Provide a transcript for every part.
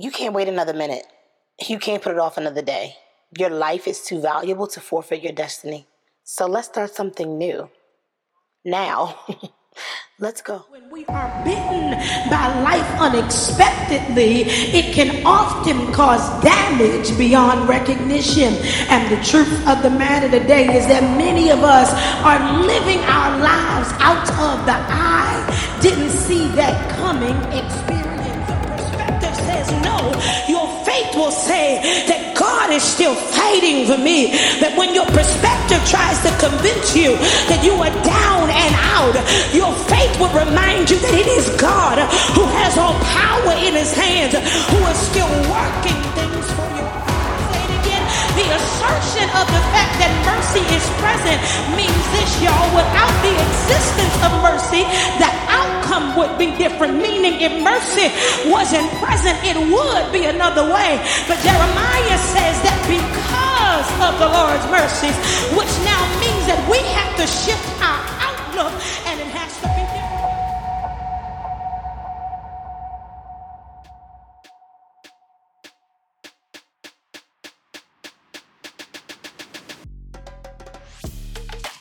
You can't wait another minute. You can't put it off another day. Your life is too valuable to forfeit your destiny. So let's start something new. Now. Let's go. When we are bitten by life unexpectedly, it can often cause damage beyond recognition. And the truth of the matter today is that many of us are living our lives out of the eye, didn't see that coming experience. Says no. Your faith will say that God is still fighting for me. That when your perspective tries to convince you that you are down and out, your faith will remind you that it is God who has all power in his hands, who is still working things for you. Assertion of the fact that mercy is present means this, y'all. Without the existence of mercy, the outcome would be different. Meaning, if mercy wasn't present, it would be another way. But Jeremiah says that because of the Lord's mercies, which now means that we have to shift our outlook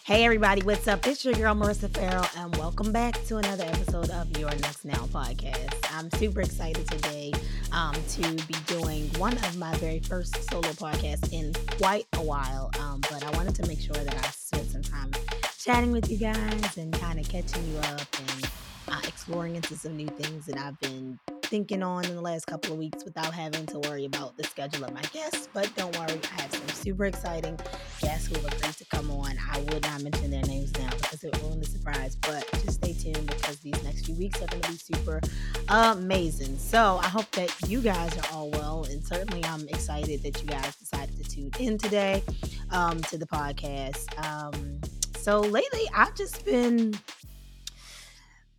Hey everybody, what's up? It's your girl Marissa Farrell, and welcome back to another episode of Your Next Now podcast. I'm super excited today um, to be doing one of my very first solo podcasts in quite a while. Um, but I wanted to make sure that I spent some time chatting with you guys and kind of catching you up and uh, exploring into some new things that I've been thinking on in the last couple of weeks without having to worry about the schedule of my guests. But don't worry, I have some super exciting guests who have agreed to come on. I will not mention their names now because it will ruin the surprise, but just stay tuned because these next few weeks are going to be super amazing. So I hope that you guys are all well, and certainly I'm excited that you guys decided to tune in today um, to the podcast. Um, so lately, I've just been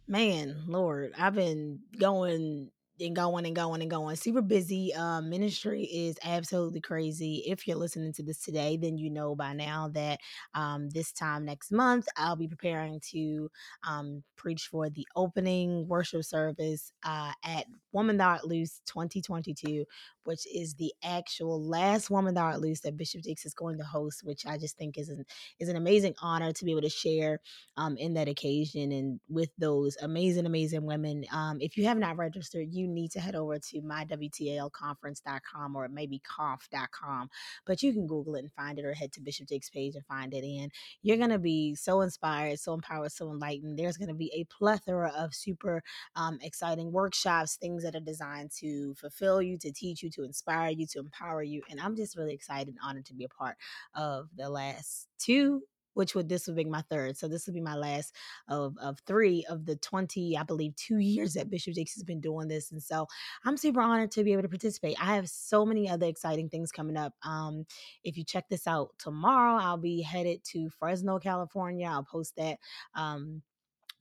man, Lord, I've been going and going and going and going. Super busy. Um, ministry is absolutely crazy. If you're listening to this today, then you know by now that um, this time next month, I'll be preparing to um, preach for the opening worship service uh, at Woman Thou Art Loose 2022, which is the actual last Woman Thou Art Loose that Bishop Dix is going to host, which I just think is an, is an amazing honor to be able to share um, in that occasion and with those amazing, amazing women. Um, if you have not registered, you need to head over to mywtlconference.com or maybe conf.com, but you can Google it and find it or head to Bishop Jake's page and find it. And you're going to be so inspired, so empowered, so enlightened. There's going to be a plethora of super um, exciting workshops, things that are designed to fulfill you, to teach you, to inspire you, to empower you. And I'm just really excited and honored to be a part of the last two which would this would be my third. So this would be my last of of three of the 20, I believe, two years that Bishop Jakes has been doing this. And so I'm super honored to be able to participate. I have so many other exciting things coming up. Um, if you check this out tomorrow, I'll be headed to Fresno, California. I'll post that. Um,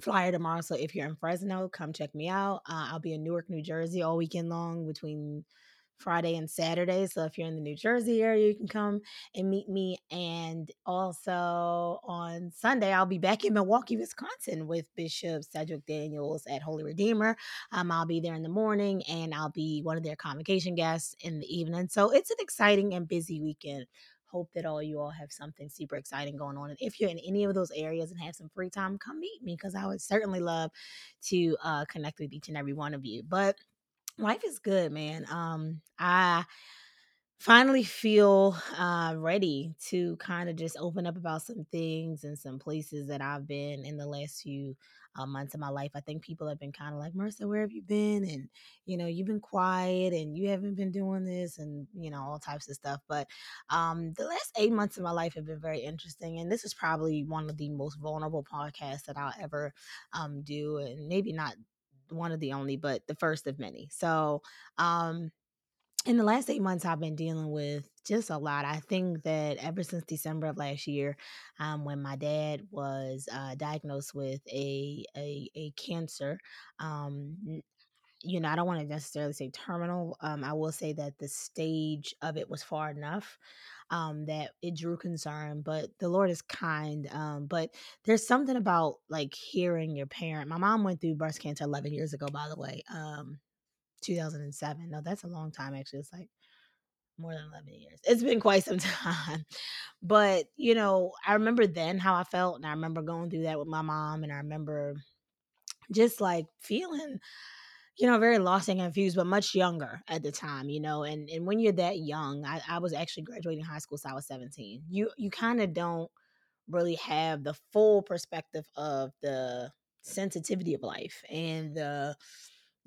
flyer tomorrow. So if you're in Fresno, come check me out. Uh, I'll be in Newark, New Jersey all weekend long between Friday and Saturday. So if you're in the New Jersey area, you can come and meet me. And also on Sunday, I'll be back in Milwaukee, Wisconsin with Bishop Sedgwick Daniels at Holy Redeemer. Um, I'll be there in the morning and I'll be one of their convocation guests in the evening. So it's an exciting and busy weekend. Hope that all you all have something super exciting going on. And if you're in any of those areas and have some free time, come meet me because I would certainly love to uh, connect with each and every one of you. But life is good, man. Um, I finally feel uh, ready to kind of just open up about some things and some places that I've been in the last few uh, months of my life. I think people have been kind of like, Marissa, where have you been? And, you know, you've been quiet and you haven't been doing this and, you know, all types of stuff. But um, the last eight months of my life have been very interesting. And this is probably one of the most vulnerable podcasts that I'll ever um, do. And maybe not one of the only, but the first of many. So, um, in the last eight months, I've been dealing with just a lot. I think that ever since December of last year, um, when my dad was uh, diagnosed with a a, a cancer, um, you know, I don't want to necessarily say terminal. Um, I will say that the stage of it was far enough um, that it drew concern. But the Lord is kind. Um, but there's something about like hearing your parent. My mom went through breast cancer 11 years ago, by the way. Um, 2007. No, that's a long time actually. It's like more than 11 years. It's been quite some time. But, you know, I remember then how I felt and I remember going through that with my mom and I remember just like feeling you know, very lost and confused, but much younger at the time, you know. And and when you're that young, I, I was actually graduating high school, so I was 17. You you kind of don't really have the full perspective of the sensitivity of life and the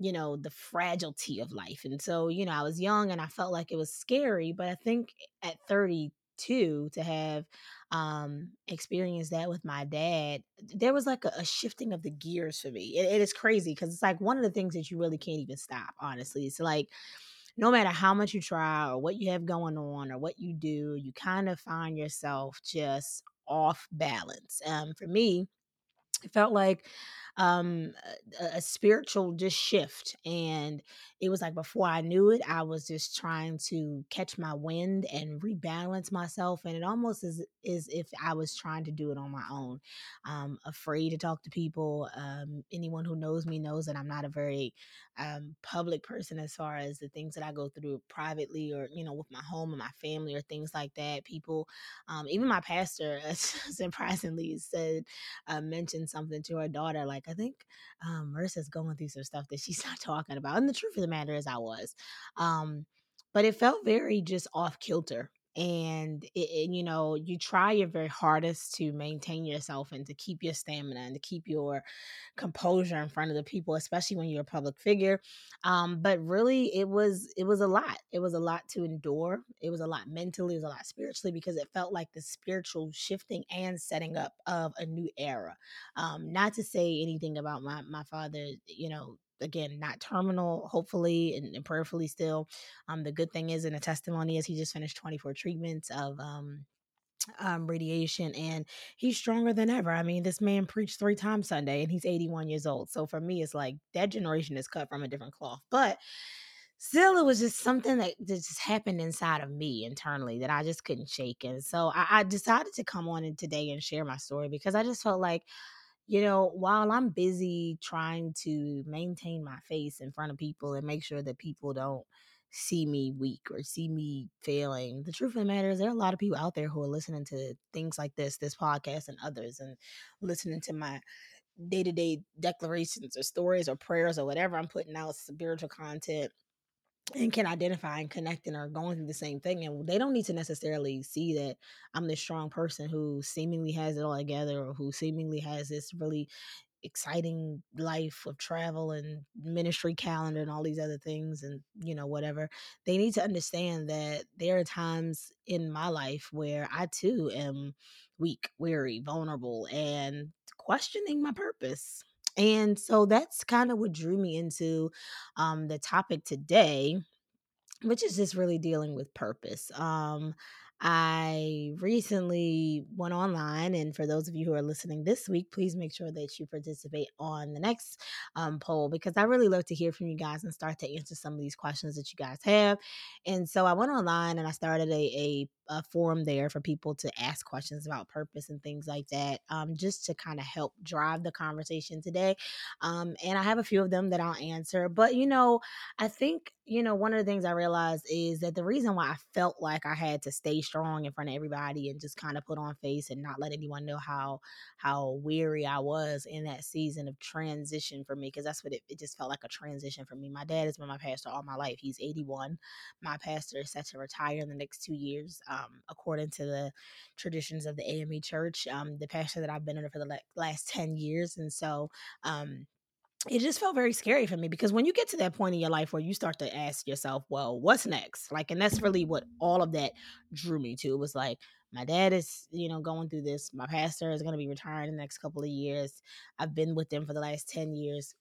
you know the fragility of life and so you know i was young and i felt like it was scary but i think at 32 to have um experienced that with my dad there was like a, a shifting of the gears for me it, it is crazy because it's like one of the things that you really can't even stop honestly it's like no matter how much you try or what you have going on or what you do you kind of find yourself just off balance um for me it felt like um a, a spiritual just shift and it was like before i knew it i was just trying to catch my wind and rebalance myself and it almost is is if i was trying to do it on my own. Um afraid to talk to people um anyone who knows me knows that i'm not a very um public person as far as the things that i go through privately or you know with my home and my family or things like that. People um even my pastor surprisingly said uh, mentioned something to her daughter, like, I think um, Marissa's going through some stuff that she's not talking about. And the truth of the matter is, I was. Um, but it felt very just off kilter. And, it, it, you know, you try your very hardest to maintain yourself and to keep your stamina and to keep your composure in front of the people, especially when you're a public figure. Um, but really, it was it was a lot. It was a lot to endure. It was a lot mentally. It was a lot spiritually because it felt like the spiritual shifting and setting up of a new era. Um, not to say anything about my my father, you know, again not terminal hopefully and, and, prayerfully still um the good thing is in a testimony is he just finished 24 treatments of um um, radiation and he's stronger than ever. I mean, this man preached three times Sunday and he's 81 years old. So for me, it's like that generation is cut from a different cloth. But still, it was just something that just happened inside of me internally that I just couldn't shake. And so I, I decided to come on in today and share my story because I just felt like, you know, while I'm busy trying to maintain my face in front of people and make sure that people don't see me weak or see me failing. The truth of the matter is, there are a lot of people out there who are listening to things like this, this podcast, and others, and listening to my day to day declarations or stories or prayers or whatever I'm putting out, spiritual content, and can identify and connect and are going through the same thing. And they don't need to necessarily see that I'm this strong person who seemingly has it all together or who seemingly has this really exciting life of travel and ministry calendar and all these other things and you know whatever they need to understand that there are times in my life where i too am weak weary vulnerable and questioning my purpose and so that's kind of what drew me into um, the topic today which is just really dealing with purpose um I recently went online, and for those of you who are listening this week, please make sure that you participate on the next um, poll because I really love to hear from you guys and start to answer some of these questions that you guys have. And so I went online and I started a, a, a forum there for people to ask questions about purpose and things like that, um, just to kind of help drive the conversation today. Um, and I have a few of them that I'll answer. But, you know, I think, you know, one of the things I realized is that the reason why I felt like I had to stay strong in front of everybody and just kind of put on face and not let anyone know how how weary I was in that season of transition for me because that's what it, it just felt like a transition for me. My dad has been my pastor all my life. He's 81. My pastor is set to retire in the next two years, um, according to the traditions of the AME Church. Um, the pastor that I've been under for the last 10 years, and so um, it just felt very scary for me because when you get to that point in your life where you start to ask yourself, well, what's next? Like, and that's really what all of that drew me to. It was like, my dad is, you know, going through this. My pastor is going to be retiring in the next couple of years. I've been with them for the last 10 years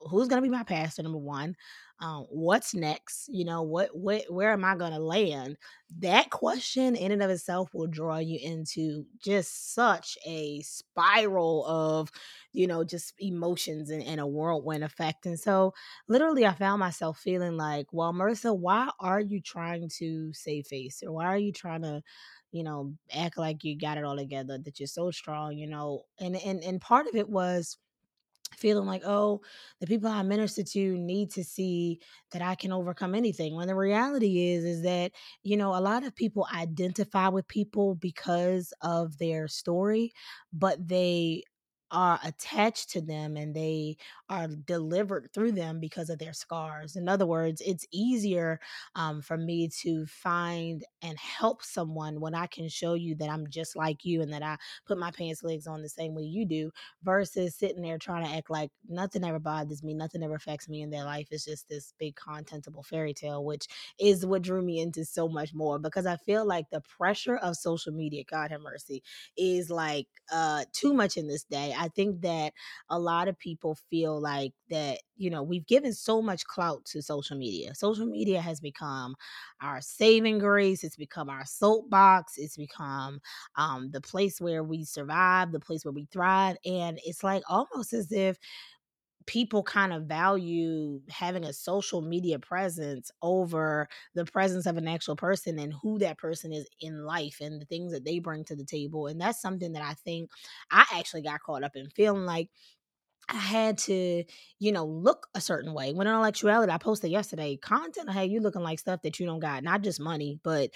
who's going to be my pastor number one um, what's next you know what what where am i going to land? That question in and of itself will draw you into just such a spiral of you know just emotions and, and a whirlwind effect and so literally i found myself feeling like well marissa why are you trying to save face or why are you trying to you know act like you got it all together that you're so strong you know and and and part of it was feeling like, oh, the people I minister to need to see that I can overcome anything. When the reality is, is that, you know, a lot of people identify with people because of their story, but they are attached to them and they are delivered through them because of their scars. In other words, it's easier um, for me to find and help someone when I can show you that I'm just like you and that I put my pants legs on the same way you do versus sitting there trying to act like nothing ever bothers me, nothing ever affects me in their life. It's just this big contentable fairy tale, which is what drew me into so much more because I feel like the pressure of social media, God have mercy, is like uh too much in this day. I think that a lot of people feel like that, you know, we've given so much clout to social media. Social media has become our saving grace, it's become our soapbox, it's become um the place where we survive, the place where we thrive. And it's like almost as if people kind of value having a social media presence over the presence of an actual person and who that person is in life and the things that they bring to the table. And that's something that I think I actually got caught up in feeling like I had to, you know, look a certain way. When in actuality, I posted yesterday content. Hey, you looking like stuff that you don't got, not just money, but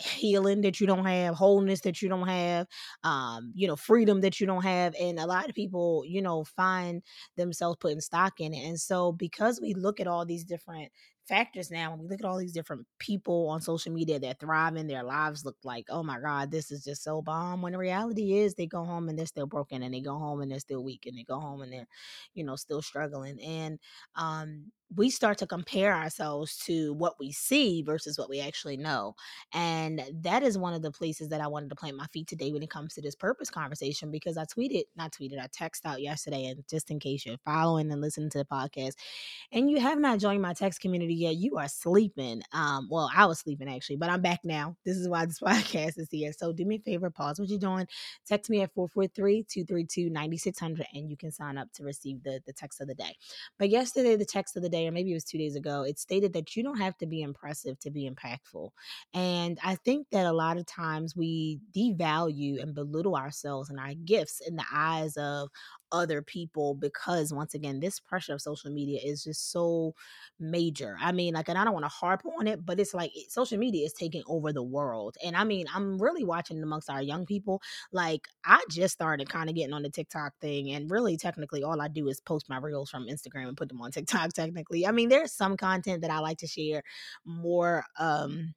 healing that you don't have, wholeness that you don't have, um, you know, freedom that you don't have. And a lot of people, you know, find themselves putting stock in it. And so because we look at all these different factors now, when we look at all these different people on social media that thrive in their lives look like, oh my God, this is just so bomb. When the reality is they go home and they're still broken and they go home and they're still weak and they go home and they're, you know, still struggling. And um we start to compare ourselves to what we see versus what we actually know. And that is one of the places that I wanted to plant my feet today when it comes to this purpose conversation because I tweeted, not tweeted, I texted out yesterday. And just in case you're following and listening to the podcast, and you have not joined my text community yet, you are sleeping. Um, well, I was sleeping actually, but I'm back now. This is why this podcast is here. So do me a favor, pause what you're doing. Text me at 443-232-9600 and you can sign up to receive the, the text of the day. But yesterday, the text of the day, or maybe it was two days ago, it stated that you don't have to be impressive to be impactful. And I think that a lot of times we devalue and belittle ourselves and our gifts in the eyes of other people because once again this pressure of social media is just so major. I mean like and i don't want to harp on it but it's like social media is taking over the world and i mean i'm really watching amongst our young people like i just started kind of getting on the tiktok thing and really technically all i do is post my reels from instagram and put them on tiktok technically. I mean there's some content that i like to share more um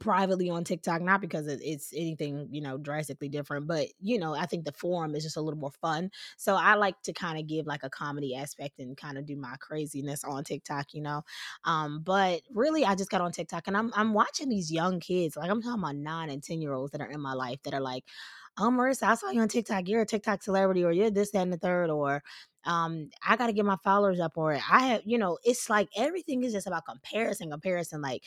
privately on TikTok, not because it's anything, you know, drastically different, but you know, I think the forum is just a little more fun. So I like to kind of give like a comedy aspect and kind of do my craziness on TikTok, you know. Um, but really I just got on TikTok and I'm I'm watching these young kids, like I'm talking about nine and ten year olds that are in my life that are like, Oh Marissa, I saw you on TikTok, you're a TikTok celebrity, or you're this, that, and the third, or um, I gotta get my followers up, or I have, you know, it's like everything is just about comparison, comparison, like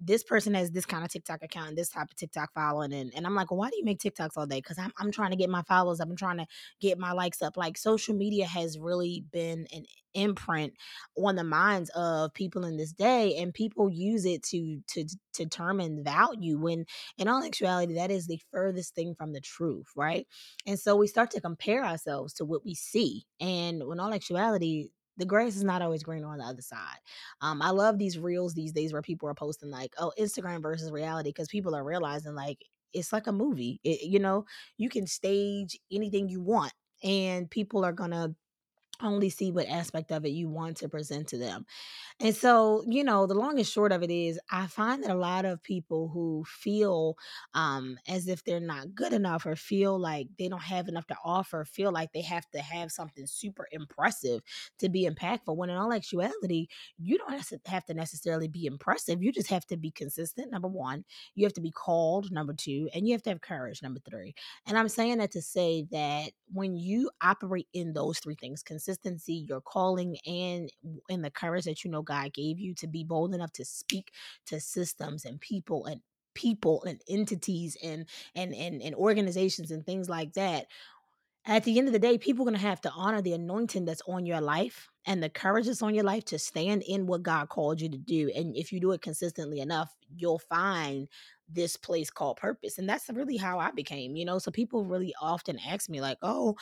this person has this kind of TikTok account and this type of TikTok following. And, and I'm like, well, why do you make TikToks all day? Because I'm, I'm trying to get my followers up. I'm trying to get my likes up. Like social media has really been an imprint on the minds of people in this day and people use it to to, to determine value when in all actuality that is the furthest thing from the truth right and so we start to compare ourselves to what we see and in all actuality the grass is not always green on the other side. Um, I love these reels these days where people are posting like, oh, Instagram versus reality because people are realizing like it's like a movie. It, you know, you can stage anything you want, and people are gonna only see what aspect of it you want to present to them. And so, you know, the long and short of it is, I find that a lot of people who feel um, as if they're not good enough or feel like they don't have enough to offer, feel like they have to have something super impressive to be impactful. When in all actuality, you don't have to necessarily be impressive. You just have to be consistent, number one. You have to be called, number two. And you have to have courage, number three. And I'm saying that to say that when you operate in those three things consistency, your calling, and in the courage that you know God gave you to be bold enough to speak to systems and people and people and entities and and and, and organizations and things like that at the end of the day, people are going to have to honor the anointing that's on your life and the courage that's on your life to stand in what God called you to do. And if you do it consistently enough, you'll find this place called purpose and that's really how i became you know so people really often ask me like oh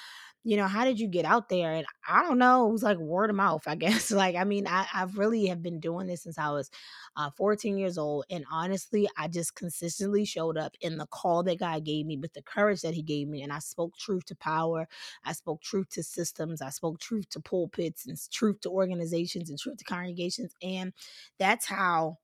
you know how did you get out there? And i don't know it was like word of mouth i guess like i mean i i really have been doing this since i was uh, 14 years old and honestly i just consistently showed up in the call that god gave me with the courage that he gave me and i spoke truth to power i spoke truth to systems i spoke truth to pulpits and truth to organizations and truth to congregations and that's how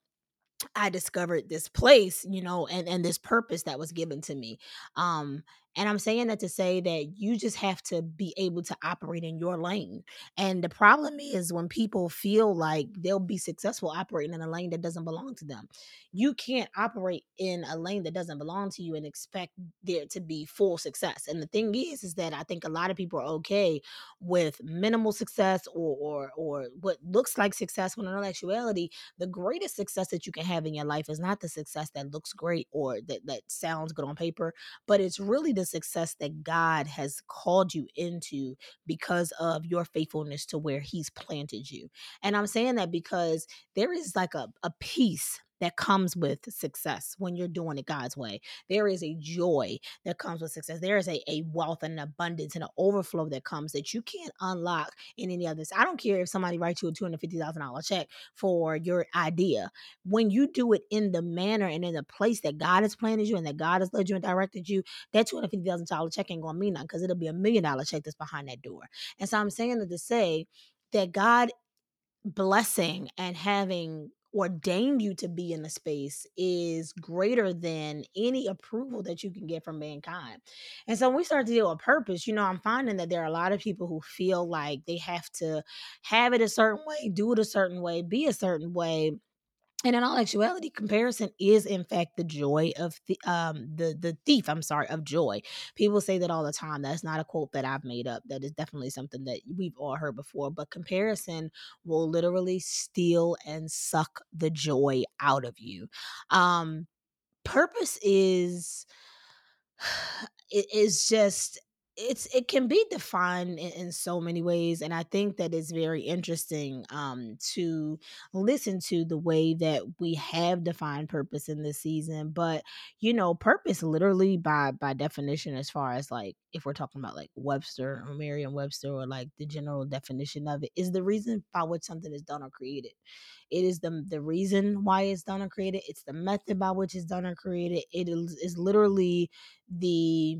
I discovered this place, you know, and and this purpose that was given to me. Um and I'm saying that to say that you just have to be able to operate in your lane. And the problem is when people feel like they'll be successful operating in a lane that doesn't belong to them. You can't operate in a lane that doesn't belong to you and expect there to be full success. And the thing is, is that I think a lot of people are okay with minimal success or or or what looks like success when in actuality, the greatest success that you can have in your life is not the success that looks great or that, that sounds good on paper, but it's really the success that God has called you into because of your faithfulness to where He's planted you. And I'm saying that because there is like a, a peace that comes with success when you're doing it God's way. There is a joy that comes with success. There is a, a wealth and an abundance and an overflow that comes that you can't unlock in any others. I don't care if somebody writes you a $250,000 check for your idea. When you do it in the manner and in the place that God has planted you and that God has led you and directed you, that $250,000 check ain't going to mean nothing because it'll be a million dollar check that's behind that door. And so I'm saying that to say that God blessing and having ordained you to be in a space is greater than any approval that you can get from mankind. And so when we start to deal with purpose, you know, I'm finding that there are a lot of people who feel like they have to have it a certain way, do it a certain way, be a certain way and in all actuality, comparison is in fact the joy of the um the the thief. I'm sorry of joy. People say that all the time. That's not a quote that I've made up. That is definitely something that we've all heard before. But comparison will literally steal and suck the joy out of you. Um, purpose is it is just it's it can be defined in, in, so many ways and i think that it's very interesting um to listen to the way that we have defined purpose in this season but you know purpose literally by by definition as far as like if we're talking about like webster or merriam-webster or like the general definition of it is the reason by which something is done or created. It is the the reason why it's done or created it's the method by which it's done or created it is, is literally the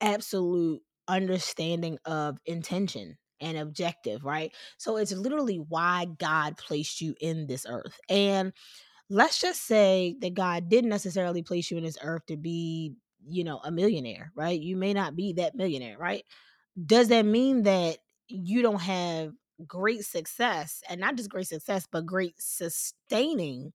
absolute understanding of intention and objective, right? So it's literally why God placed you in this earth. And let's just say that God didn't necessarily place you in this earth to be, you know, a millionaire, right? You may not be that millionaire, right? Does that mean that you don't have great success and not just great success, but great sustaining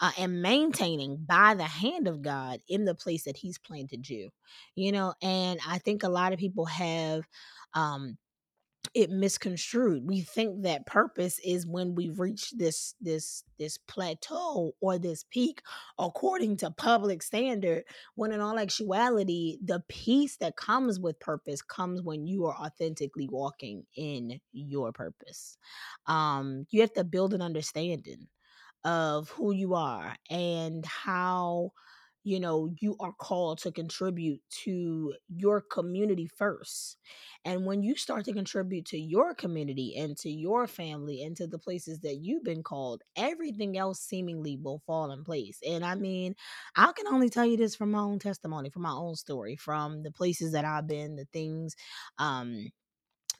uh, and maintaining by the hand of God in the place that He's planted you. You know, and I think a lot of people have um, it misconstrued. We think that purpose is when we reach this this this plateau or this peak according to public standard, when in all actuality, the peace that comes with purpose comes when you are authentically walking in your purpose. Um, you have to build an understanding of who you are and how you know you are called to contribute to your community first. And when you start to contribute to your community and to your family and to the places that you've been called everything else seemingly will fall in place. And i mean i can only tell you this from my own testimony from my own story from the places that i've been the things um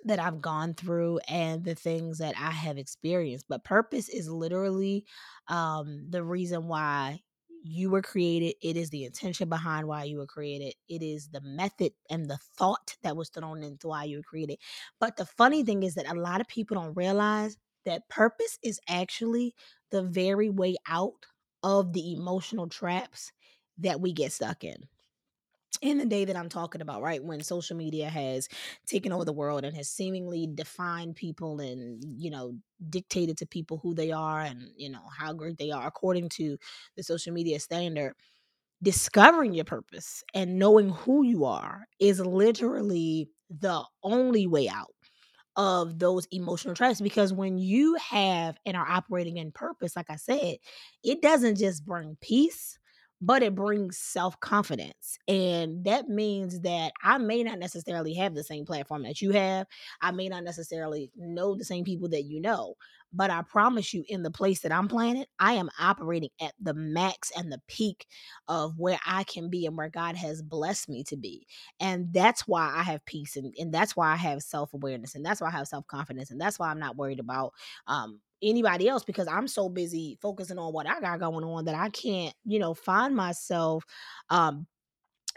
that I've gone through and the things that I have experienced. But purpose is literally um, the reason why you were created. It is the intention behind why you were created. It is the method and the thought that was thrown into why you were created. But the funny thing is that a lot of people don't realize that purpose is actually the very way out of the emotional traps that we get stuck in in the day that I'm talking about, right? When social media has taken over the world and has seemingly defined people and, you know, dictated to people who they are and, you know, how great they are according to the social media standard, discovering your purpose and knowing who you are is literally the only way out of those emotional traps because when you have and are operating in purpose like i said it doesn't just bring peace but it brings self confidence. And that means that I may not necessarily have the same platform that you have. I may not necessarily know the same people that you know, but I promise you, in the place that I'm planted, I am operating at the max and the peak of where I can be and where God has blessed me to be. And that's why I have peace and, and that's why I have self awareness and that's why I have self confidence and that's why I'm not worried about um, anybody else because I'm so busy focusing on what I got going on that I can't, you know, find myself um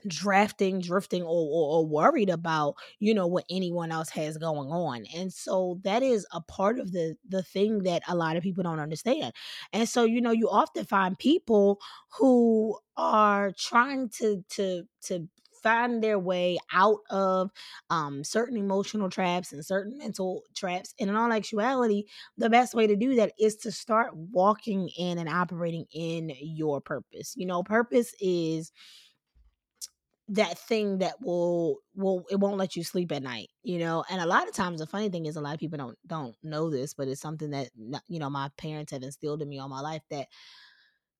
drafting, drifting, or, or, or, worried about, you know, what anyone else has going on. And so that is a part of the the thing that a lot of people don't understand. And so, you know, you often find people who are trying to to to find their way out of um, certain emotional traps and certain mental traps. And in all actuality, the best way to do that is to start walking in and operating in your purpose. You know, purpose is that thing that will will it won't let you sleep at night you know and a lot of times the funny thing is a lot of people don't don't know this but it's something that you know my parents have instilled in me all my life that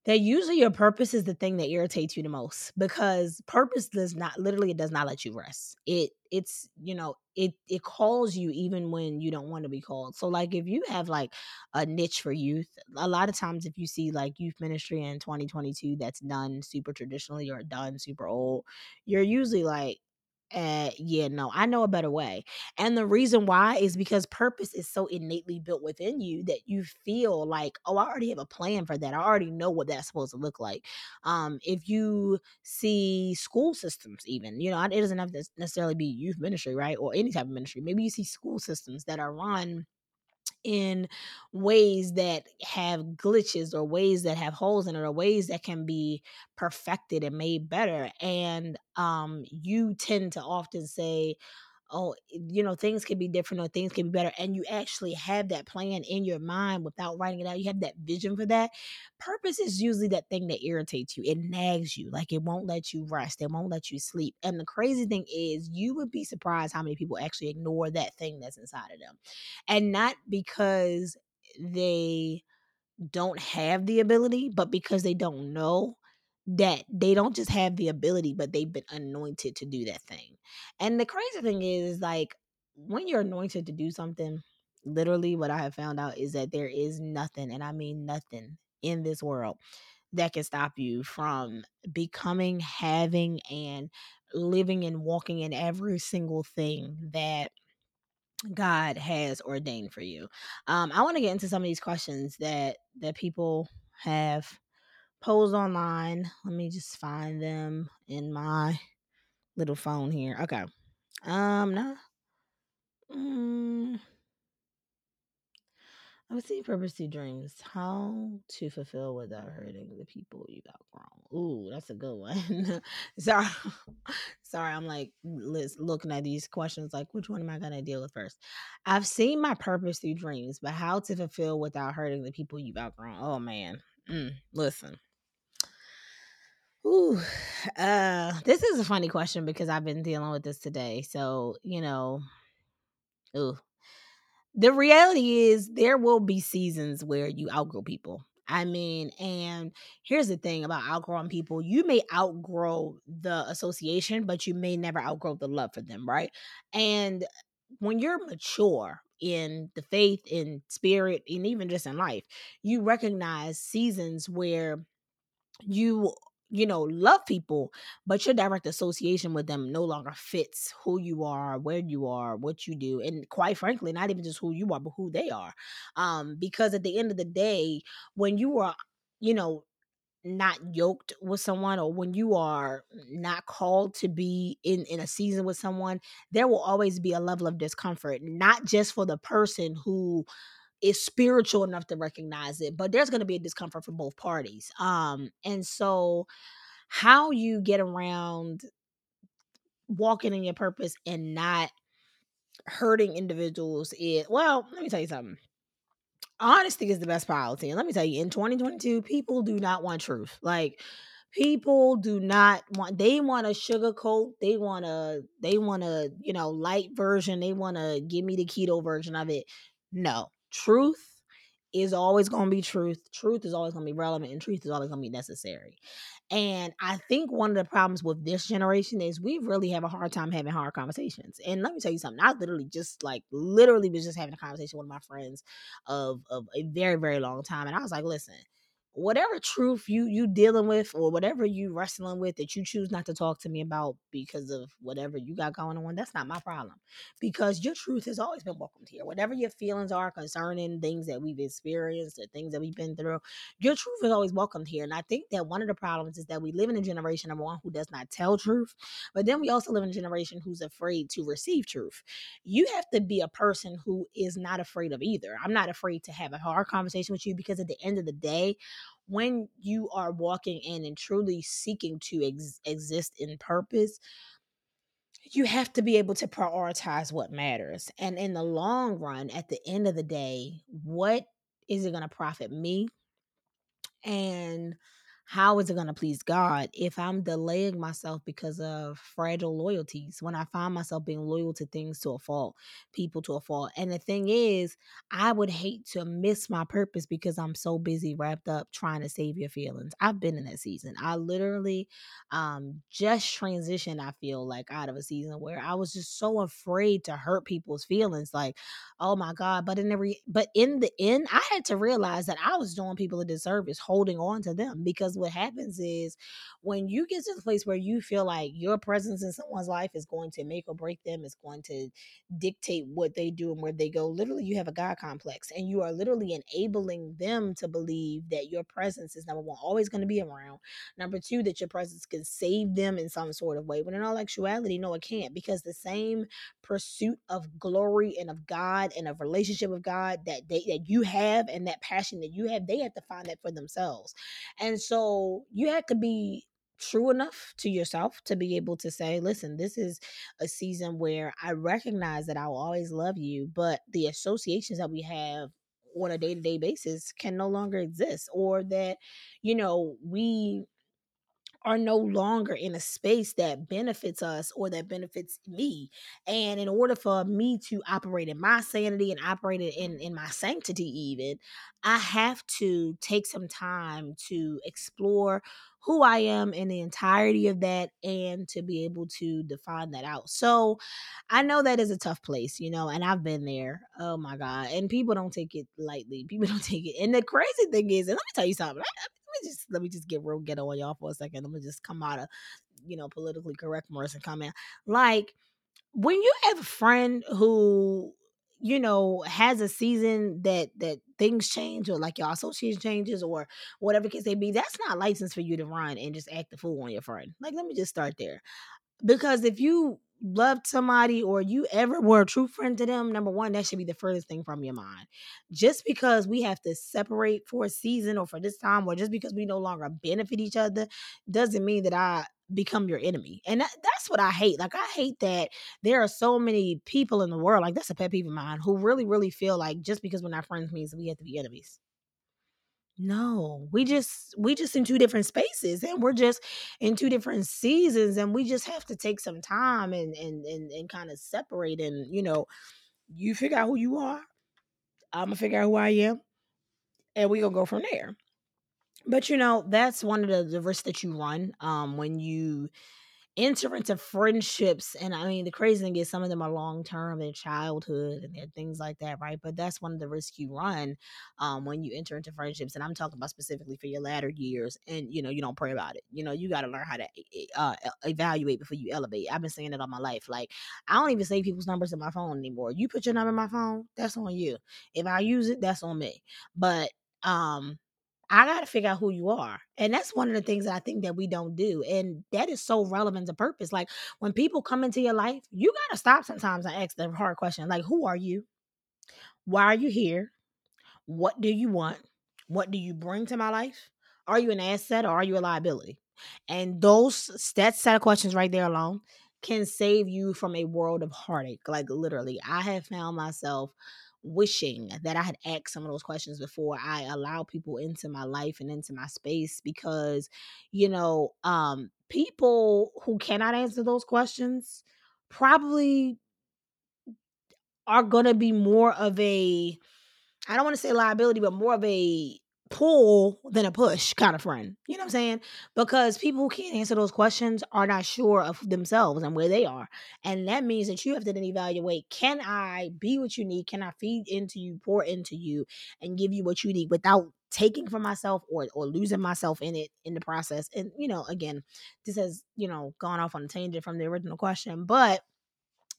that usually your purpose is the thing that irritates you the most because purpose does not literally it does not let you rest. It it's you know it it calls you even when you don't want to be called. So like if you have like a niche for youth a lot of times if you see like youth ministry in 2022 that's done super traditionally or done super old you're usually like uh, yeah, no, I know a better way. And the reason why is because purpose is so innately built within you that you feel like, oh, I already have a plan for that. I already know what that's supposed to look like. Um, if you see school systems, even, you know, it doesn't have to necessarily be youth ministry, right? Or any type of ministry. Maybe you see school systems that are run in ways that have glitches or ways that have holes in it or ways that can be perfected and made better and um you tend to often say oh, you know, things can be different or things can be better, and you actually have that plan in your mind without writing it out, you have that vision for that. Purpose is usually that thing that irritates you, it nags you, like it won't let you rest, it won't let you sleep. And the crazy thing is, you would be surprised how many people actually ignore that thing that's inside of them. And not because they don't have the ability, but because they don't know that they don't just have the ability, but they've been anointed to do that thing. And the crazy thing is, like, when you're anointed to do something, literally, what I have found out is that there is nothing, and I mean nothing, in this world that can stop you from becoming, having, and living and walking in every single thing that God has ordained for you. Um, I want to get into some of these questions that that people have posed online. Let me just find them in my little phone here. Okay. Um, no. Mm, I would say purpose to dreams. How to fulfill without hurting the people you've outgrown. Ooh, that's a good one. sorry, sorry. I'm like looking at these questions. Like, which one am I gonna deal with first? I've seen my purpose through dreams, but how to fulfill without hurting the people you've outgrown. Oh man, mm, listen. Ooh, uh, this is a funny question because I've been dealing with this today. So you know, ooh, the reality is there will be seasons where you outgrow people. I mean, and here's the thing about outgrowing people you may outgrow the association, but you may never outgrow the love for them, right? And when you're mature in the faith, in spirit, and even just in life, you recognize seasons where you you know, love people, but your direct association with them no longer fits who you are, where you are, what you do, and quite frankly, not even just who you are, but who they are. Um, because at the end of the day, when you are, you know, not yoked with someone or when you are not called to be in in a season with someone there will always be a level of discomfort not just for the person who is spiritual enough to recognize it but there's going to be a discomfort for both parties um and so how you get around walking in your purpose and not hurting individuals is well let me tell you something. Honesty is the best policy and let me tell you in 2022 people do not want truth like people do not want they want a sugarcoat they want a they want a you know light version they want to give me the keto version of it. No truth is always going to be truth. Truth is always going to be relevant, and truth is always going to be necessary. And I think one of the problems with this generation is we really have a hard time having hard conversations. And let me tell you something. I literally just like literally was just having a conversation with my friends of of a very very long time, and I was like, listen whatever truth you you dealing with or whatever you wrestling with that you choose not to talk to me about because of whatever you got going on that's not my problem. Because your truth has always been welcomed here. Whatever your feelings are concerning things that we've experienced or things that we've been through your truth is always welcomed here. And i think that one of the problems is that we live in a generation of one who does not tell truth but then we also live in a generation who's afraid to receive truth. You have to be a person who is not afraid of either. I'm not afraid to have a hard conversation with you because at the end of the day when you are walking in and truly seeking to ex- exist in purpose, you have to be able to prioritize what matters. And in the long run, at the end of the day, what is it going to profit me? And how is it going to please God if I'm delaying myself because of fragile loyalties when I find myself being loyal to things to a fault, people to a fault? And the thing is, I would hate to miss my purpose because I'm so busy wrapped up trying to save your feelings. I've been in that season. I literally um just transitioned, I feel like, out of a season where I was just so afraid to hurt people's feelings. Like, oh my God. But in every but in the end, I had to realize that I was doing people a disservice holding on to them because what happens is when you get to the place where you feel like your presence in someone's life is going to make or break them, is going to dictate what they do and where they go, literally you have a God complex and you are literally enabling them to believe that your presence is number one, always going to be around. Number two, that your presence can save them in some sort of way. But in all actuality, no, it can't because the same pursuit of glory and of God and of relationship with God that they that you have and that passion that you have, they have to find that for themselves. And so you had to be true enough to yourself to be able to say, listen, this is a season where I recognize that I will always love you, but the associations that we have on a day to day basis can no longer exist, or that, you know, we are no longer in a space that benefits us or that benefits me. And in order for me to operate in my sanity and operate in, in my sanctity, even, I have to take some time to explore who I am in the entirety of that and to be able to define that out. So I know that is a tough place, you know, and I've been there. Oh my God. And people don't take it lightly. People don't take it. And the crazy thing is, and let me tell you something me just let me just get real ghetto on y'all for a second. Let me just come out of, you know, politically correct and comment. Like when you have a friend who you know has a season that that things change or like your association changes or whatever case may be that's not license for you to run and just act the fool on your friend like let me just start there because if you loved somebody or you ever were a true friend to them, number one, that should be the furthest thing from your mind. Just because we have to separate for a season or for this time, or just because we no longer benefit each other, doesn't mean that I become your enemy. And that, that's what I hate. Like, I hate that there are so many people in the world, like, that's a pet peeve of mine, who really, really feel like just because we're not friends means we have to be enemies. No, we just we just in two different spaces and we're just in two different seasons and we just have to take some time and and and, and kind of separate and you know, you figure out who you are. I'm gonna figure out who I am and we gonna go from there. But you know, that's one of the, the risks that you run um when you enter into friendships and i mean the crazy thing is some of them are long term in childhood and things like that right? But that's one of the risks you run um, when you enter into friendships and i'm talking about specifically for your latter years and you know you don't pray about it. You know you got to learn how to uh, evaluate before you elevate. I've been saying it all my life like i don't even save people's numbers in my phone anymore. You put your number in my phone that's on you. If i use it that's on me. But um I got to figure out who you are. And that's one of the things that I think that we don't do. And that is so relevant to purpose. Like when people come into your life, you got to stop sometimes and ask the hard question like, who are you? Why are you here? What do you want? What do you bring to my life? Are you an asset or are you a liability? And those that set of questions right there alone can save you from a world of heartache. Like literally, I have found myself wishing that I had asked some of those questions before I allow people into my life and into my space because, you know, um, people who cannot answer those questions probably are going to be more of a I don't want to say liability, but more of a pull than a push kind of friend. You know what I'm saying? Because people who can't answer those questions are not sure of themselves and where they are. And that means that you have to then evaluate can I be what you need? Can I feed into you, pour into you, and give you what you need without taking from myself or or losing myself in it in the process? And you know, again, this has, you know, gone off on a tangent from the original question, but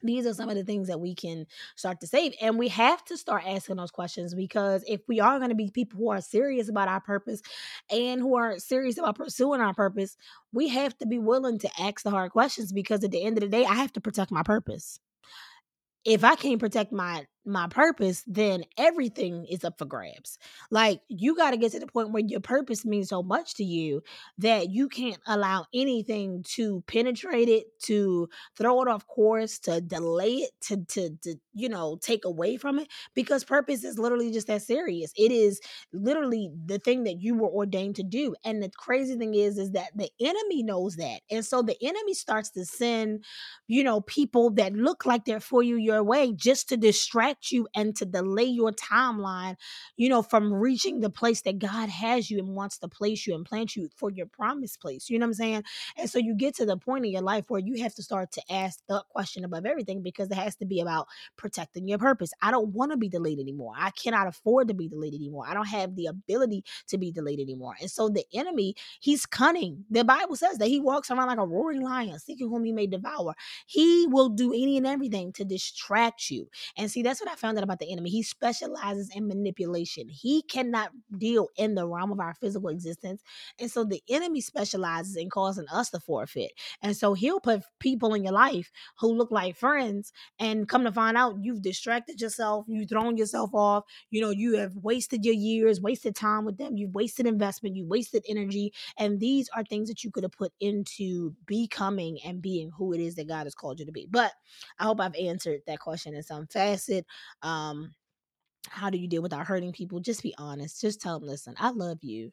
these are some of the things that we can start to save and we have to start asking those questions because if we are going to be people who are serious about our purpose and who are serious about pursuing our purpose we have to be willing to ask the hard questions because at the end of the day i have to protect my purpose. If i can't protect my my purpose, then everything is up for grabs. Like you got to get to the point where your purpose means so much to you that you can't allow anything to penetrate it, to throw it off course, to delay it, to to to you know take away from it. Because purpose is literally just that serious. It is literally the thing that you were ordained to do. And the crazy thing is, is that the enemy knows that, and so the enemy starts to send, you know, people that look like they're for you your way just to distract you and to delay your timeline, you know, from reaching the place that God has you and wants to place you and plant you for your promised place. You know what I'm saying? And so you get to the point in your life where you have to start to ask the question above everything because it has to be about protecting your purpose. I don't want to be delayed anymore. I cannot afford to be delayed anymore. I don't have the ability to be delayed anymore. And so the enemy, he's cunning. The Bible says that he walks around like a roaring lion, seeking whom he may devour. He will do any and everything to distract you. And see, that's what I found out about the enemy. He specializes in manipulation. He cannot deal in the realm of our physical existence. And so the enemy specializes in causing us to forfeit. And so he'll put people in your life who look like friends and come to find out you've distracted yourself, you've thrown yourself off, you know, you have wasted your years, wasted time with them, you've wasted investment, you wasted energy. And these are things that you could have put into becoming and being who it is that God has called you to be. But I hope I've answered that question in some facet. Um, how do you deal without hurting people? Just be honest. Just tell them, listen, I love you,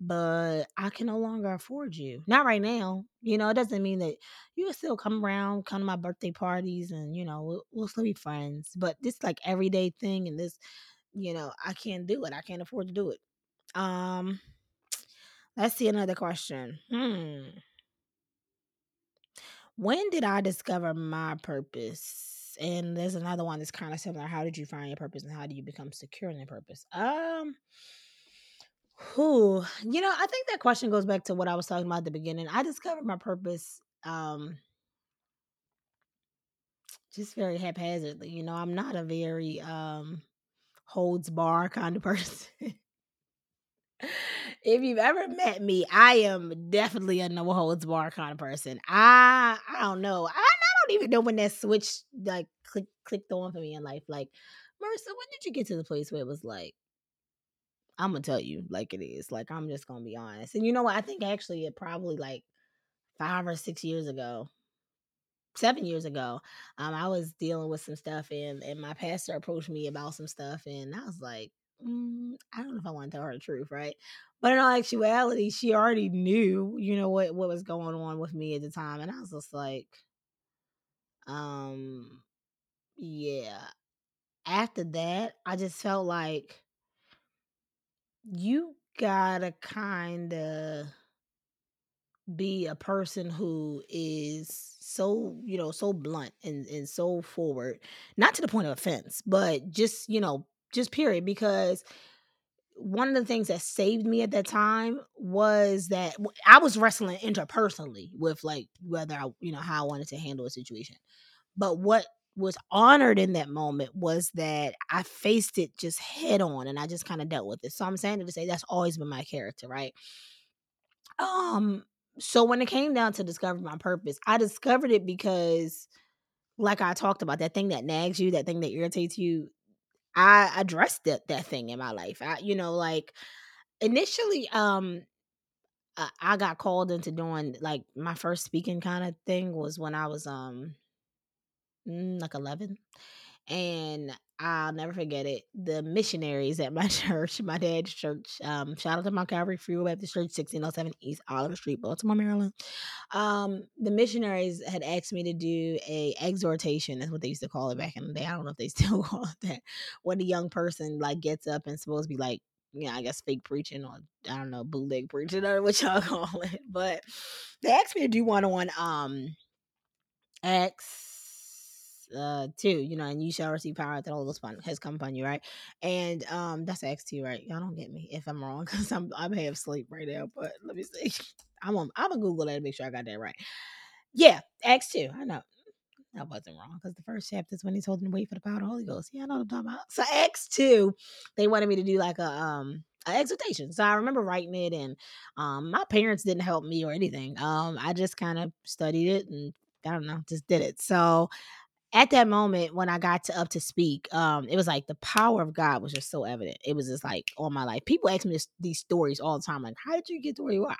but I can no longer afford you. Not right now. You know, it doesn't mean that you can still come around, come to my birthday parties, and you know, we'll, we'll still be friends. But this like everyday thing, and this, you know, I can't do it. I can't afford to do it. Um, let's see another question. Hmm. When did I discover my purpose? And there's another one that's kind of similar. How did you find your purpose and how do you become secure in your purpose? Um who you know, I think that question goes back to what I was talking about at the beginning. I discovered my purpose um just very haphazardly. You know, I'm not a very um holds bar kind of person. if you've ever met me, I am definitely a no holds bar kind of person. I I don't know. I don't even know when that switch like click, clicked on for me in life. Like, Marissa, when did you get to the place where it was like, I'm gonna tell you like it is. Like, I'm just gonna be honest. And you know what? I think actually it probably like five or six years ago, seven years ago, um, I was dealing with some stuff and and my pastor approached me about some stuff and I was like, mm, I don't know if I want to tell her the truth, right? But in all actuality, she already knew, you know, what what was going on with me at the time, and I was just like, um, yeah. After that, I just felt like you gotta kind of be a person who is so you know so blunt and and so forward not to the point of offense but just you know just period because one of the things that saved me at that time was that I was wrestling interpersonally with like whether I you know how I wanted to handle a situation but what was honored in that moment was that I faced it just head on and I just kind of dealt with it. So I'm saying to say that's always been my character, right? Um, so when it came down to discovering my purpose, I discovered it because like I talked about, that thing that nags you, that thing that irritates you, I addressed that that thing in my life. I, you know, like initially, um, I got called into doing like my first speaking kind of thing was when I was um mm, like 11 and I'll never forget it. The missionaries at my church, my dad's church, um, shout out to Mount Calvary Free Baptist Church, 1607 East Oliver Street, Baltimore, Maryland. Um, the missionaries had asked me to do a exhortation. That's what they used to call it back in the day. I don't know if they still call it that. When a young person like gets up and supposed to be like, yeah, I guess fake preaching or I don't know, bootleg preaching or what y'all call it. But they asked me to do one on um uh two, you know, and you shall receive power that Holy Ghost has come upon you, right? And um that's Acts two, right? Y'all don't get me if I'm wrong because I'm I'm half asleep right now. But let me see. I'm on I'm gonna Google that to make sure I got that right. Yeah, Acts two. I know. I wasn't wrong because the first chapter is when he's holding the wait for the power of the Holy Ghost. Yeah, I know what I'm talking about. So Acts two, they wanted me to do like a um an exhortation. So I remember writing it, and um my parents didn't help me or anything. Um I just kind of studied it and I don't know, just did it. So at that moment when I got to up to speak, um, it was like the power of God was just so evident. It was just like all my life. People ask me this, these stories all the time, like, how did you get to where you are?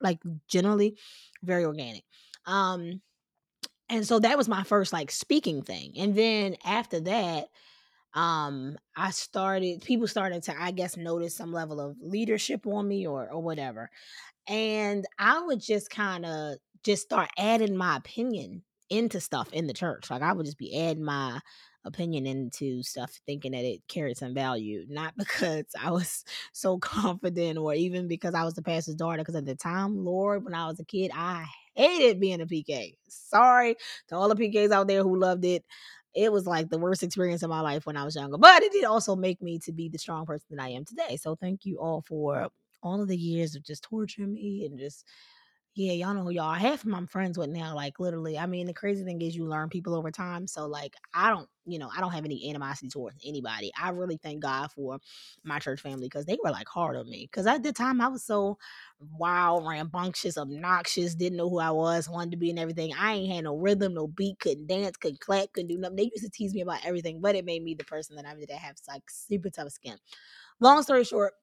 Like generally, very organic. Um, and so that was my first like speaking thing. And then after that, um, I started people started to, I guess, notice some level of leadership on me or or whatever. And I would just kind of just start adding my opinion into stuff in the church. Like I would just be adding my opinion into stuff thinking that it carried some value not because i was so confident or even because i was the pastor's daughter because at the time lord when i was a kid i hated being a pk sorry to all the pks out there who loved it it was like the worst experience of my life when i was younger but it did also make me to be the strong person that i am today so thank you all for all of the years of just torturing me and just yeah, y'all know who y'all. Half of I'm friends with now, like literally. I mean, the crazy thing is you learn people over time. So like I don't, you know, I don't have any animosity towards anybody. I really thank God for my church family because they were like hard on me. Cause at the time I was so wild, rambunctious, obnoxious, didn't know who I was, wanted to be in everything. I ain't had no rhythm, no beat, couldn't dance, couldn't clap, couldn't do nothing. They used to tease me about everything, but it made me the person that I'm today. Have like super tough skin. Long story short,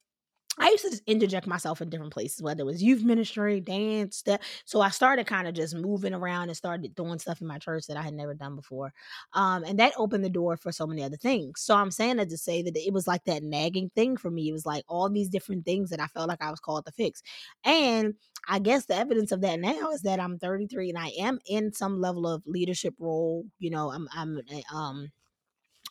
I used to just interject myself in different places, whether it was youth ministry, dance, that. So I started kind of just moving around and started doing stuff in my church that I had never done before. Um, and that opened the door for so many other things. So I'm saying that to say that it was like that nagging thing for me. It was like all these different things that I felt like I was called to fix. And I guess the evidence of that now is that I'm 33 and I am in some level of leadership role. You know, I'm I'm eh, um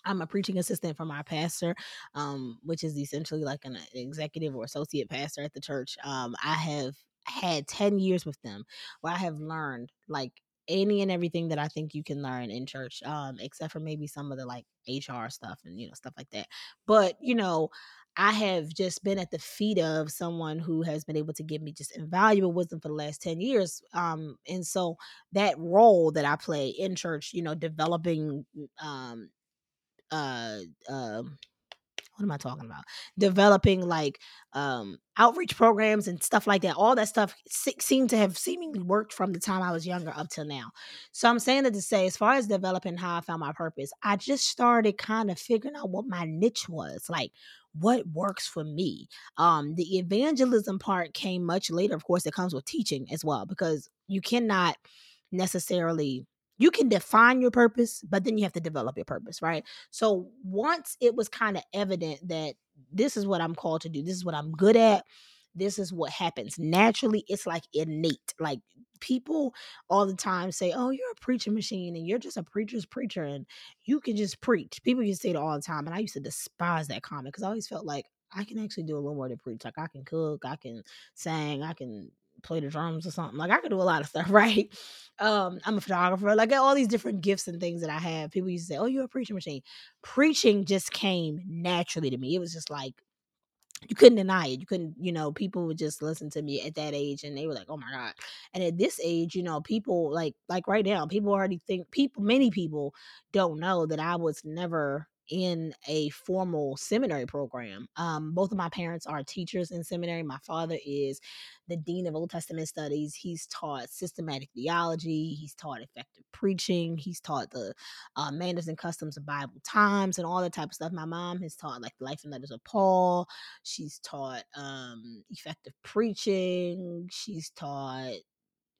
I'm a preaching assistant for my pastor, um, which is essentially like an executive or associate pastor at the church. Um, I have had 10 years with them where I have learned like any and everything that I think you can learn in church, um, except for maybe some of the like HR stuff and you know stuff like that. But you know, I have just been at the feet of someone who has been able to give me just invaluable wisdom for the last 10 years. Um, and so that role that I play in church, you know, developing um uh um what am I talking about? Developing like um outreach programs and stuff like that. All that stuff se- seemed to have seemingly worked from the time I was younger up till now. So I'm saying that to say, as far as developing how I found my purpose, I just started kind of figuring out what my niche was, like what works for me. Um, the evangelism part came much later. Of course, it comes with teaching as well because you cannot necessarily you can define your purpose, but then you have to develop your purpose, right? So once it was kind of evident that this is what I'm called to do, this is what I'm good at, this is what happens naturally, it's like innate. Like people all the time say, Oh, you're a preaching machine and you're just a preacher's preacher and you can just preach. People used to say it all the time. And I used to despise that comment because I always felt like I can actually do a little more than preach. Like I can cook, I can sing, I can play the drums or something. Like I could do a lot of stuff, right? Um, I'm a photographer. Like all these different gifts and things that I have. People used to say, "Oh, you're a preaching machine." Preaching just came naturally to me. It was just like you couldn't deny it. You couldn't, you know, people would just listen to me at that age and they were like, "Oh my god." And at this age, you know, people like like right now, people already think people many people don't know that I was never in a formal seminary program. Um, both of my parents are teachers in seminary. My father is the dean of Old Testament studies. He's taught systematic theology. He's taught effective preaching. He's taught the uh, manners and customs of Bible times and all that type of stuff. My mom has taught like the life and letters of Paul. She's taught um, effective preaching. She's taught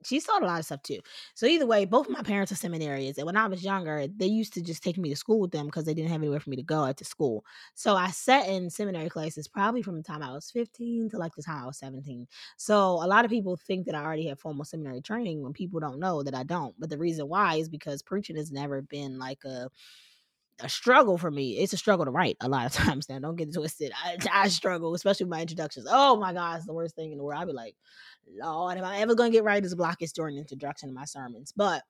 she's taught a lot of stuff too. So either way, both of my parents are seminarians, and when I was younger, they used to just take me to school with them because they didn't have anywhere for me to go after school. So I sat in seminary classes probably from the time I was 15 to like the time I was 17. So a lot of people think that I already have formal seminary training when people don't know that I don't. But the reason why is because preaching has never been like a a struggle for me. It's a struggle to write a lot of times now. Don't get it twisted. I, I struggle, especially with my introductions. Oh my God, it's the worst thing in the world. I'd be like, Lord, am I ever going to get writer's block? It's during introduction to my sermons. But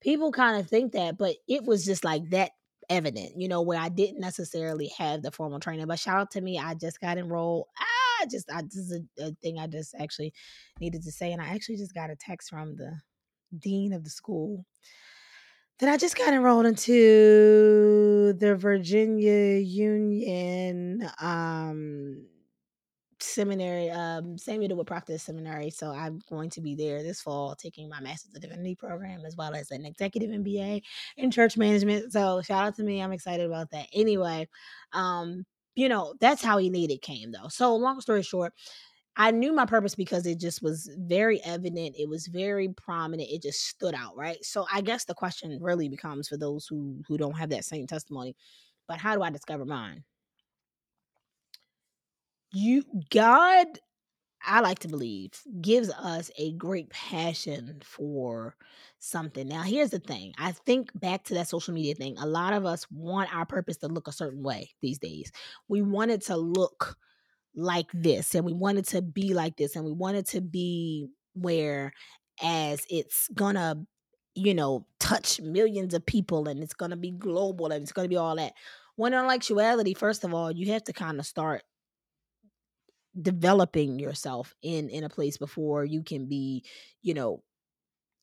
people kind of think that, but it was just like that evident, you know, where I didn't necessarily have the formal training. But shout out to me, I just got enrolled. Ah, just I this is a, a thing I just actually needed to say, and I actually just got a text from the dean of the school that I just got enrolled into the Virginia Union um, seminary, um, Samuel DeWitt Seminary. So I'm going to be there this fall taking my Master's of Divinity program as well as an executive MBA in church management. So shout out to me. I'm excited about that. Anyway, um, you know, that's how he needed came though. So long story short, I knew my purpose because it just was very evident. It was very prominent. It just stood out, right? So I guess the question really becomes for those who who don't have that same testimony, but how do I discover mine? You God, I like to believe, gives us a great passion for something. Now, here's the thing. I think back to that social media thing. A lot of us want our purpose to look a certain way these days. We want it to look like this and we want it to be like this and we want it to be where as it's gonna you know touch millions of people and it's gonna be global and it's gonna be all that. When in actuality first of all you have to kind of start developing yourself in in a place before you can be you know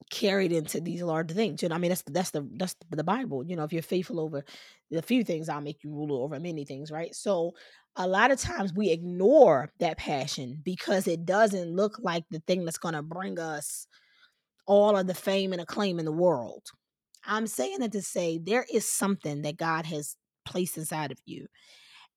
carried into these large things. You know, I mean, that's that's the that's the Bible. You know, if you're faithful over the few things, I'll make you ruler over many things, right? So a lot of times we ignore that passion because it doesn't look like the thing that's going to bring us all of the fame and acclaim in the world. I'm saying it to say there is something that God has placed inside of you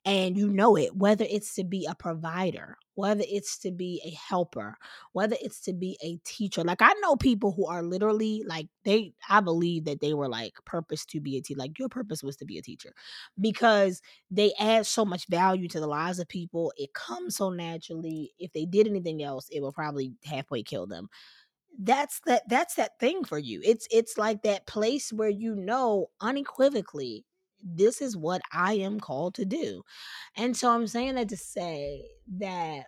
and you know it, whether it's to be a provider, whether it's to be a helper, whether it's to be a teacher. Like I know people who are literally like they I believe that they were like purpose to be a teacher. Like your purpose was to be a teacher because they add so much value to the lives of people. It comes so naturally. If they did anything else, it will probably halfway kill them that's that that's that thing for you it's it's like that place where you know unequivocally this is what I am called to do. And so I'm saying that to say that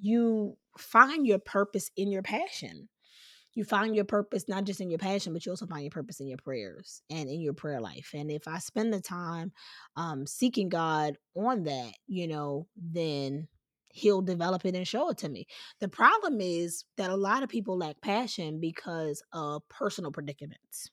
you find your purpose in your passion. You find your purpose not just in your passion, but you also find your purpose in your prayers and in your prayer life. And if I spend the time um, seeking God on that, you know, then he'll develop it and show it to me. The problem is that a lot of people lack passion because of personal predicaments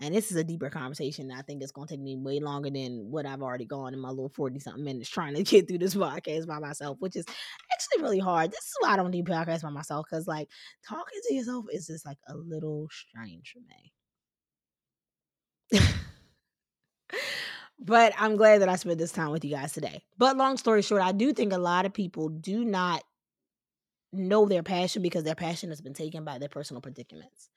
and this is a deeper conversation. I think it's going to take me way longer than what I've already gone in my little 40 something minutes trying to get through this podcast by myself, which is actually really hard. This is why I don't do podcasts by myself because, like, talking to yourself is just like a little strange for me. but I'm glad that I spent this time with you guys today. But long story short, I do think a lot of people do not know their passion because their passion has been taken by their personal predicaments.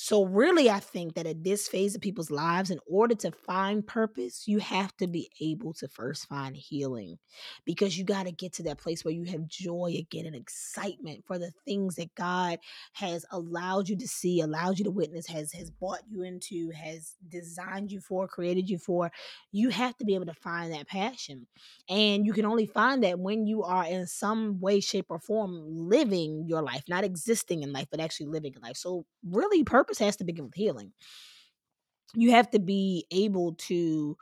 So, really, I think that at this phase of people's lives, in order to find purpose, you have to be able to first find healing because you got to get to that place where you have joy again and excitement for the things that God has allowed you to see, allowed you to witness, has, has brought you into, has designed you for, created you for. You have to be able to find that passion. And you can only find that when you are in some way, shape, or form living your life, not existing in life, but actually living in life. So, really, purpose purpose has to begin with healing. You have to be able to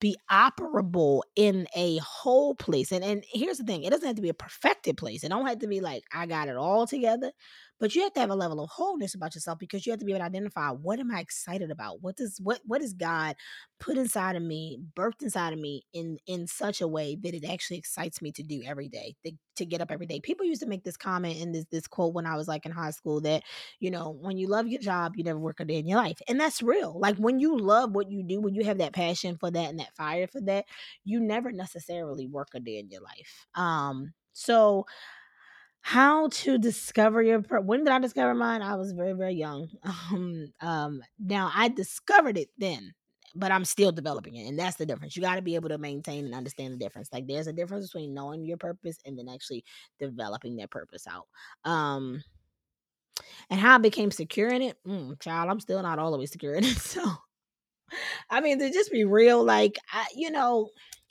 be operable in a whole place. And and here's the thing, it doesn't have to be a perfected place. It don't have to be like I got it all together. But you have to have a level of wholeness about yourself because you have to be able to identify what am I excited about? What does what what is God put inside of me, birthed inside of me in in such a way that it actually excites me to do every day, to, to get up every day. People used to make this comment in this this quote when I was like in high school that, you know, when you love your job, you never work a day in your life. And that's real. Like when you love what you do, when you have that passion for that and that fire for that, you never necessarily work a day in your life. Um so how to discover your pur- when did i discover mine? I was very very young. Um um now i discovered it then but i'm still developing it and that's the difference. You got to be able to maintain and understand the difference. Like there's a difference between knowing your purpose and then actually developing that purpose out. Um and how i became secure in it? Mm, child i'm still not all the way secure in it so i mean to just be real like I, you know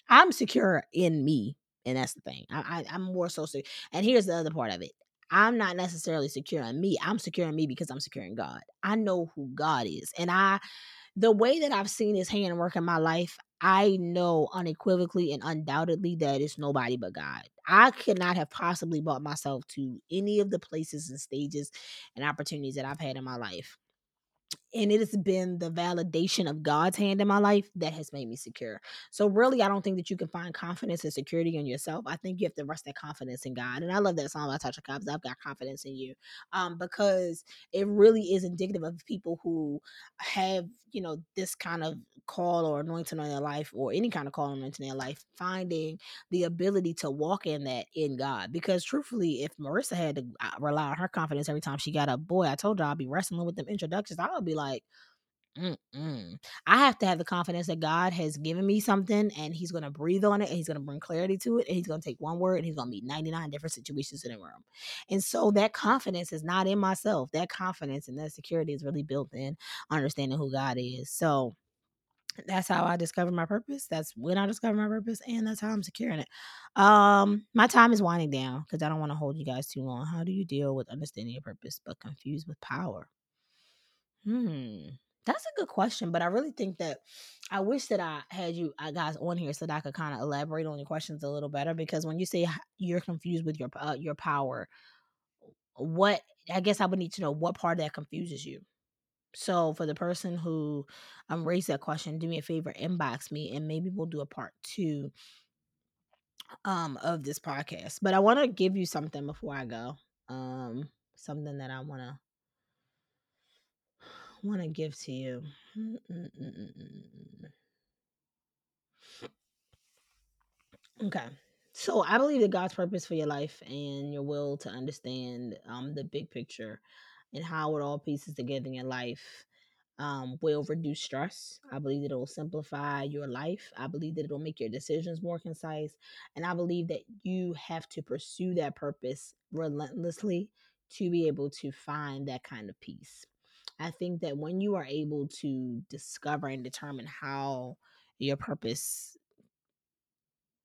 i'm secure in me and that's the thing. I, I am more so secure. And here's the other part of it. I'm not necessarily securing me. I'm securing me because I'm securing God. I know who God is. And I the way that I've seen his hand work in my life, I know unequivocally and undoubtedly that it's nobody but God. I could not have possibly brought myself to any of the places and stages and opportunities that I've had in my life and it has been the validation of God's hand in my life that has made me secure. So really, I don't think that you can find confidence and security in yourself. I think you have to rest that confidence in God. And I love that song by Tasha Cobbs. I've got confidence in you, um, because it really is indicative of people who have you know this kind of call or anointing on their life, or any kind of call anointing in their life, finding the ability to walk in that in God. Because truthfully, if Marissa had to uh, rely on her confidence every time she got up, boy, I told her I'd be wrestling with them introductions. I would be like, Mm-mm. I have to have the confidence that God has given me something and He's going to breathe on it and He's going to bring clarity to it and He's going to take one word and He's going to meet 99 different situations in a room. And so that confidence is not in myself. That confidence and that security is really built in understanding who God is. So that's how I discovered my purpose. That's when I discovered my purpose, and that's how I'm securing it. Um, my time is winding down because I don't want to hold you guys too long. How do you deal with understanding your purpose but confused with power? Hmm. That's a good question, but I really think that I wish that I had you I guys on here so that I could kind of elaborate on your questions a little better because when you say you're confused with your uh, your power, what I guess I would need to know what part of that confuses you. So for the person who um raised that question, do me a favor, inbox me and maybe we'll do a part two um of this podcast. But I want to give you something before I go. Um something that I want to want to give to you. Okay. So I believe that God's purpose for your life and your will to understand um, the big picture and how it all pieces together in your life um, will reduce stress. I believe that it will simplify your life. I believe that it will make your decisions more concise. And I believe that you have to pursue that purpose relentlessly to be able to find that kind of peace. I think that when you are able to discover and determine how your purpose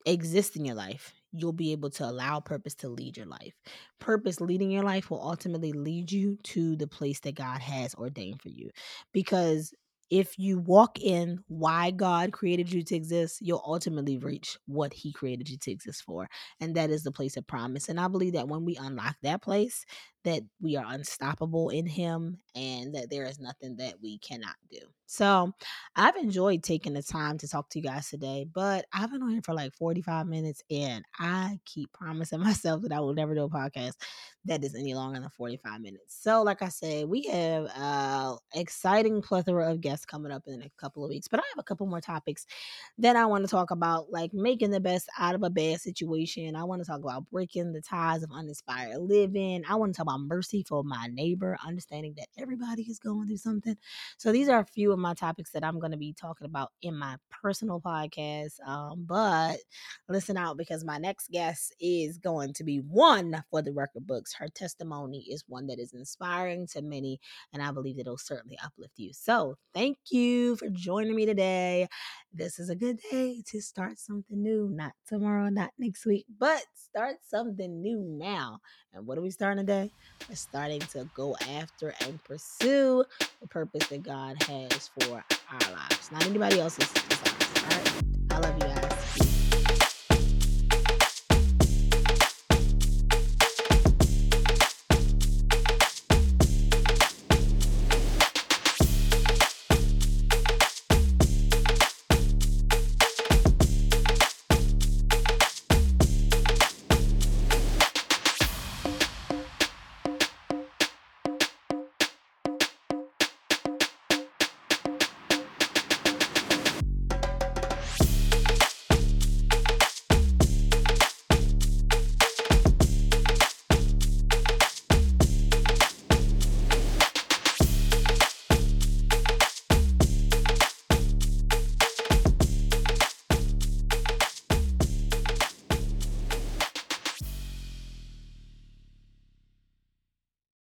exists in your life, you'll be able to allow purpose to lead your life. Purpose leading your life will ultimately lead you to the place that God has ordained for you. Because if you walk in why God created you to exist, you'll ultimately reach what He created you to exist for. And that is the place of promise. And I believe that when we unlock that place, that we are unstoppable in Him and that there is nothing that we cannot do. So I've enjoyed taking the time to talk to you guys today, but I've been on here for like 45 minutes and I keep promising myself that I will never do a podcast that is any longer than 45 minutes. So, like I said, we have uh exciting plethora of guests coming up in a couple of weeks, but I have a couple more topics that I want to talk about, like making the best out of a bad situation. I want to talk about breaking the ties of uninspired living. I want to talk about mercy for my neighbor, understanding that everybody is going through something. So, these are a few of my topics that I'm going to be talking about in my personal podcast. Um, but listen out because my next guest is going to be one for the record books. Her testimony is one that is inspiring to many, and I believe it'll certainly uplift you. So, thank you for joining me today. This is a good day to start something new, not tomorrow, not next week, but start something new now. And what are we starting today? We're starting to go after and pursue the purpose that God has for our lives, not anybody else's. All right. I love you guys.